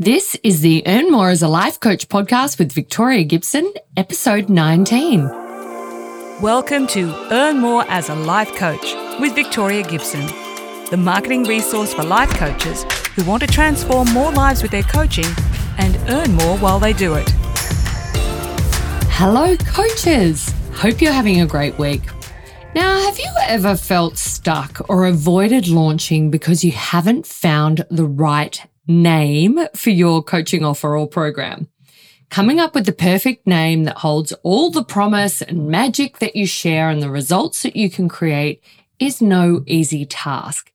This is the Earn More as a Life Coach podcast with Victoria Gibson, episode 19. Welcome to Earn More as a Life Coach with Victoria Gibson, the marketing resource for life coaches who want to transform more lives with their coaching and earn more while they do it. Hello, coaches. Hope you're having a great week. Now, have you ever felt stuck or avoided launching because you haven't found the right name for your coaching offer or program. Coming up with the perfect name that holds all the promise and magic that you share and the results that you can create is no easy task.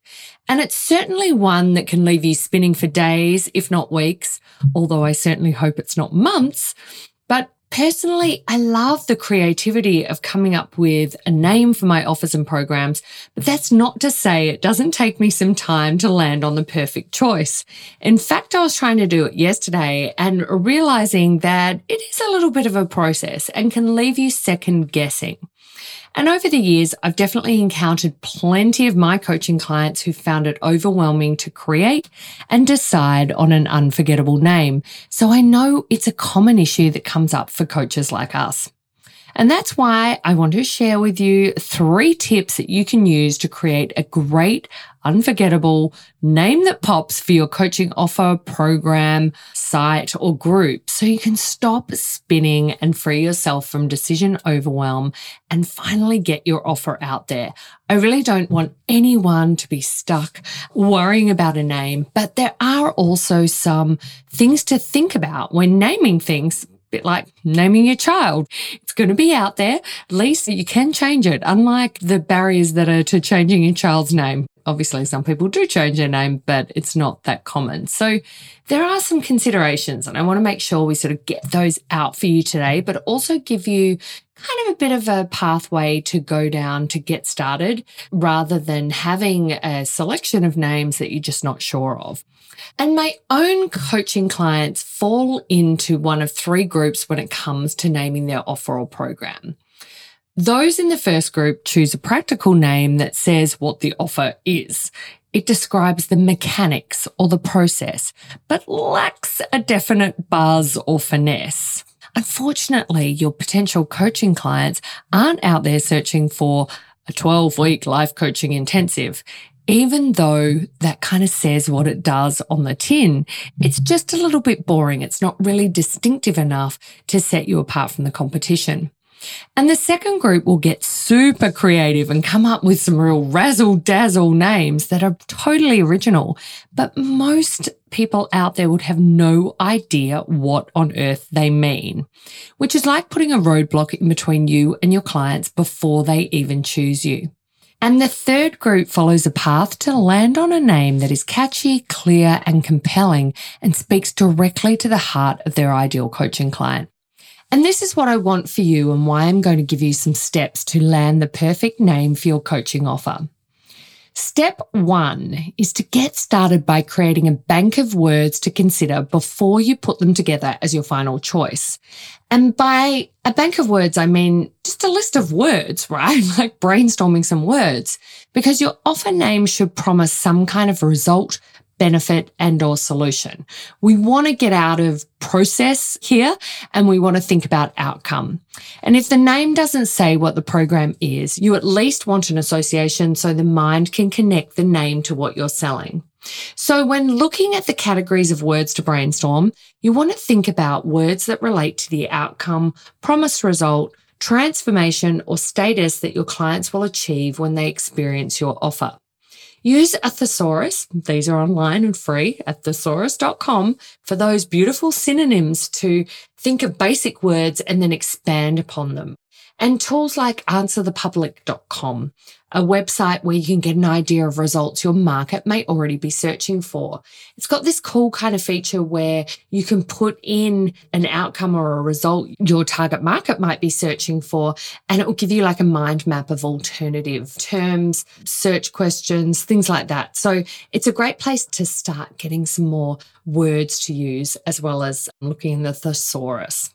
And it's certainly one that can leave you spinning for days, if not weeks, although I certainly hope it's not months. But Personally, I love the creativity of coming up with a name for my offers and programs, but that's not to say it doesn't take me some time to land on the perfect choice. In fact, I was trying to do it yesterday and realizing that it is a little bit of a process and can leave you second guessing. And over the years, I've definitely encountered plenty of my coaching clients who found it overwhelming to create and decide on an unforgettable name. So I know it's a common issue that comes up for coaches like us. And that's why I want to share with you three tips that you can use to create a great, unforgettable name that pops for your coaching offer, program, site, or group so you can stop spinning and free yourself from decision overwhelm and finally get your offer out there. I really don't want anyone to be stuck worrying about a name, but there are also some things to think about when naming things bit like naming your child. It's going to be out there. At least you can change it, unlike the barriers that are to changing your child's name. Obviously, some people do change their name, but it's not that common. So there are some considerations and I want to make sure we sort of get those out for you today, but also give you kind of a bit of a pathway to go down to get started rather than having a selection of names that you're just not sure of. And my own coaching clients fall into one of three groups when it comes to naming their offer or program. Those in the first group choose a practical name that says what the offer is. It describes the mechanics or the process, but lacks a definite buzz or finesse. Unfortunately, your potential coaching clients aren't out there searching for a 12 week life coaching intensive even though that kind of says what it does on the tin, it's just a little bit boring. It's not really distinctive enough to set you apart from the competition. And the second group will get super creative and come up with some real razzle dazzle names that are totally original. But most people out there would have no idea what on earth they mean, which is like putting a roadblock in between you and your clients before they even choose you. And the third group follows a path to land on a name that is catchy, clear, and compelling and speaks directly to the heart of their ideal coaching client. And this is what I want for you and why I'm going to give you some steps to land the perfect name for your coaching offer. Step one is to get started by creating a bank of words to consider before you put them together as your final choice. And by a bank of words, I mean just a list of words, right? Like brainstorming some words, because your offer name should promise some kind of result, benefit and or solution. We want to get out of process here and we want to think about outcome. And if the name doesn't say what the program is, you at least want an association so the mind can connect the name to what you're selling. So when looking at the categories of words to brainstorm, you want to think about words that relate to the outcome, promised result, transformation or status that your clients will achieve when they experience your offer. Use a thesaurus. These are online and free at thesaurus.com for those beautiful synonyms to think of basic words and then expand upon them and tools like answerthepublic.com, a website where you can get an idea of results your market may already be searching for. It's got this cool kind of feature where you can put in an outcome or a result your target market might be searching for, and it will give you like a mind map of alternative terms, search questions, things like that. So it's a great place to start getting some more words to use as well as looking in the thesaurus.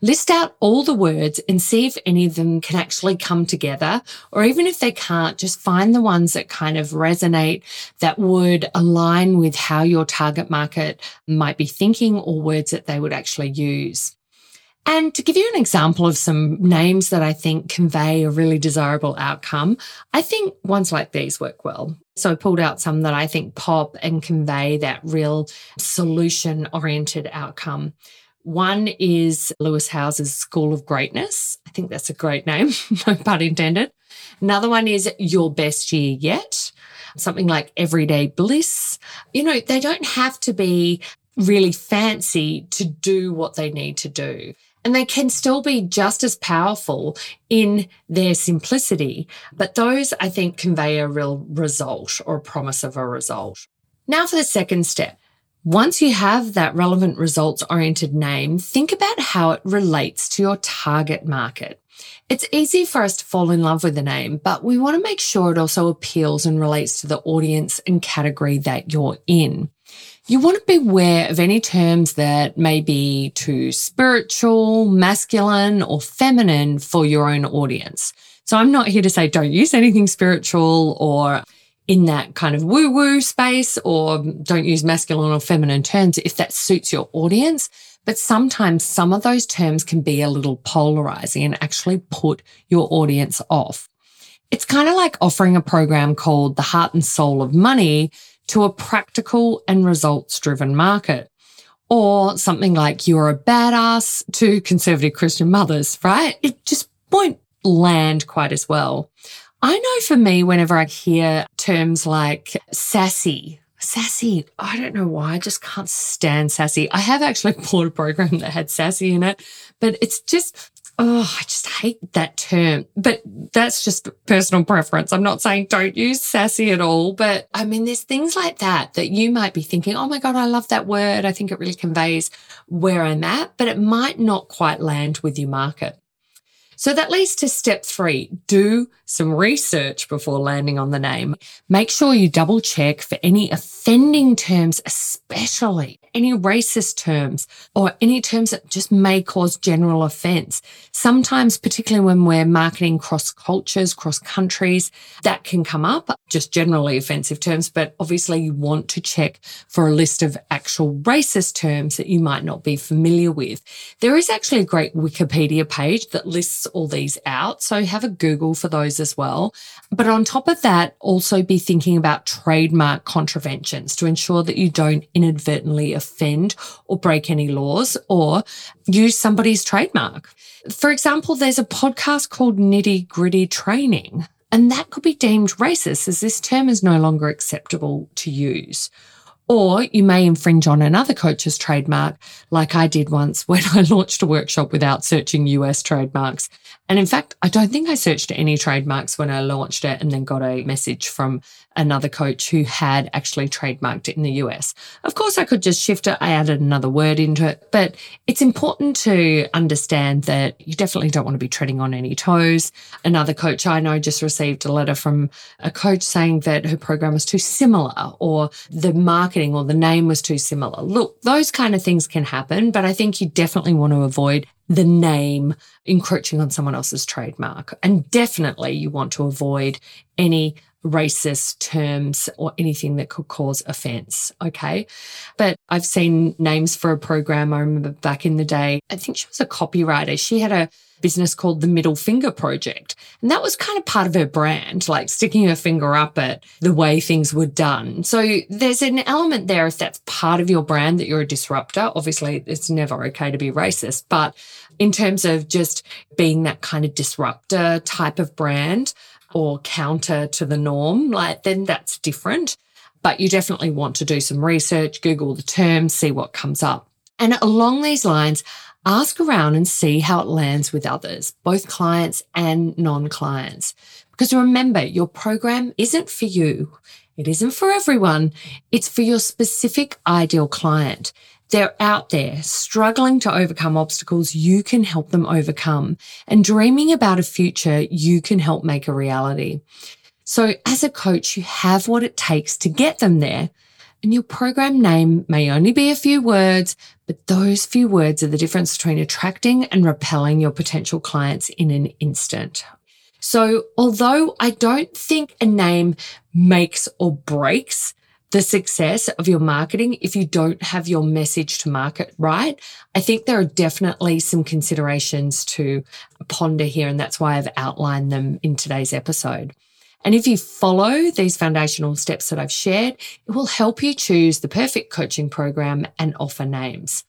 List out all the words and see if any of them can actually come together. Or even if they can't, just find the ones that kind of resonate that would align with how your target market might be thinking or words that they would actually use. And to give you an example of some names that I think convey a really desirable outcome, I think ones like these work well. So I pulled out some that I think pop and convey that real solution oriented outcome. One is Lewis Howes's School of Greatness. I think that's a great name, no pun intended. Another one is Your Best Year Yet, something like Everyday Bliss. You know, they don't have to be really fancy to do what they need to do. And they can still be just as powerful in their simplicity. But those, I think, convey a real result or a promise of a result. Now for the second step. Once you have that relevant results oriented name, think about how it relates to your target market. It's easy for us to fall in love with the name, but we want to make sure it also appeals and relates to the audience and category that you're in. You want to beware of any terms that may be too spiritual, masculine, or feminine for your own audience. So I'm not here to say don't use anything spiritual or in that kind of woo woo space or don't use masculine or feminine terms if that suits your audience. But sometimes some of those terms can be a little polarizing and actually put your audience off. It's kind of like offering a program called the heart and soul of money to a practical and results driven market. Or something like you're a badass to conservative Christian mothers, right? It just won't land quite as well. I know for me, whenever I hear terms like sassy, sassy, I don't know why, I just can't stand sassy. I have actually bought a program that had sassy in it, but it's just, oh, I just hate that term. But that's just personal preference. I'm not saying don't use sassy at all, but I mean, there's things like that that you might be thinking, oh my God, I love that word. I think it really conveys where I'm at, but it might not quite land with your market. So that leads to step three. Do some research before landing on the name. Make sure you double check for any offending terms, especially any racist terms or any terms that just may cause general offense. Sometimes, particularly when we're marketing cross cultures, cross countries, that can come up, just generally offensive terms. But obviously you want to check for a list of actual racist terms that you might not be familiar with. There is actually a great Wikipedia page that all these out. So have a Google for those as well. But on top of that, also be thinking about trademark contraventions to ensure that you don't inadvertently offend or break any laws or use somebody's trademark. For example, there's a podcast called Nitty Gritty Training. And that could be deemed racist as this term is no longer acceptable to use. Or you may infringe on another coach's trademark, like I did once when I launched a workshop without searching US trademarks. And in fact, I don't think I searched any trademarks when I launched it and then got a message from another coach who had actually trademarked it in the US. Of course, I could just shift it. I added another word into it, but it's important to understand that you definitely don't want to be treading on any toes. Another coach I know just received a letter from a coach saying that her program was too similar or the marketing or the name was too similar. Look, those kind of things can happen, but I think you definitely want to avoid the name encroaching on someone else's trademark. And definitely you want to avoid any racist terms or anything that could cause offense. Okay. But I've seen names for a program. I remember back in the day, I think she was a copywriter. She had a business called the Middle Finger Project. And that was kind of part of her brand, like sticking her finger up at the way things were done. So there's an element there if that's part of your brand that you're a disruptor. Obviously, it's never okay to be racist, but in terms of just being that kind of disruptor type of brand, or counter to the norm, like then that's different. But you definitely want to do some research, Google the term, see what comes up. And along these lines, ask around and see how it lands with others, both clients and non clients. Because remember, your program isn't for you. It isn't for everyone. It's for your specific ideal client. They're out there struggling to overcome obstacles you can help them overcome and dreaming about a future you can help make a reality. So as a coach, you have what it takes to get them there. And your program name may only be a few words, but those few words are the difference between attracting and repelling your potential clients in an instant. So although I don't think a name makes or breaks the success of your marketing if you don't have your message to market right, I think there are definitely some considerations to ponder here. And that's why I've outlined them in today's episode. And if you follow these foundational steps that I've shared, it will help you choose the perfect coaching program and offer names.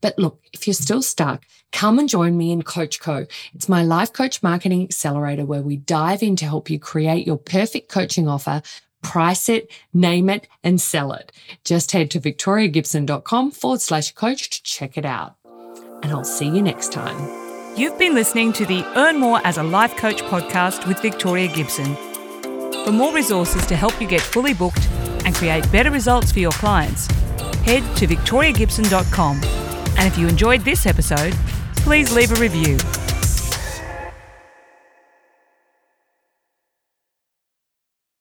But look, if you're still stuck, come and join me in Coach Co. It's my life coach marketing accelerator where we dive in to help you create your perfect coaching offer, price it, name it, and sell it. Just head to victoriagibson.com forward slash coach to check it out. And I'll see you next time. You've been listening to the Earn More as a Life Coach podcast with Victoria Gibson. For more resources to help you get fully booked and create better results for your clients, head to victoriagibson.com. And if you enjoyed this episode, please leave a review.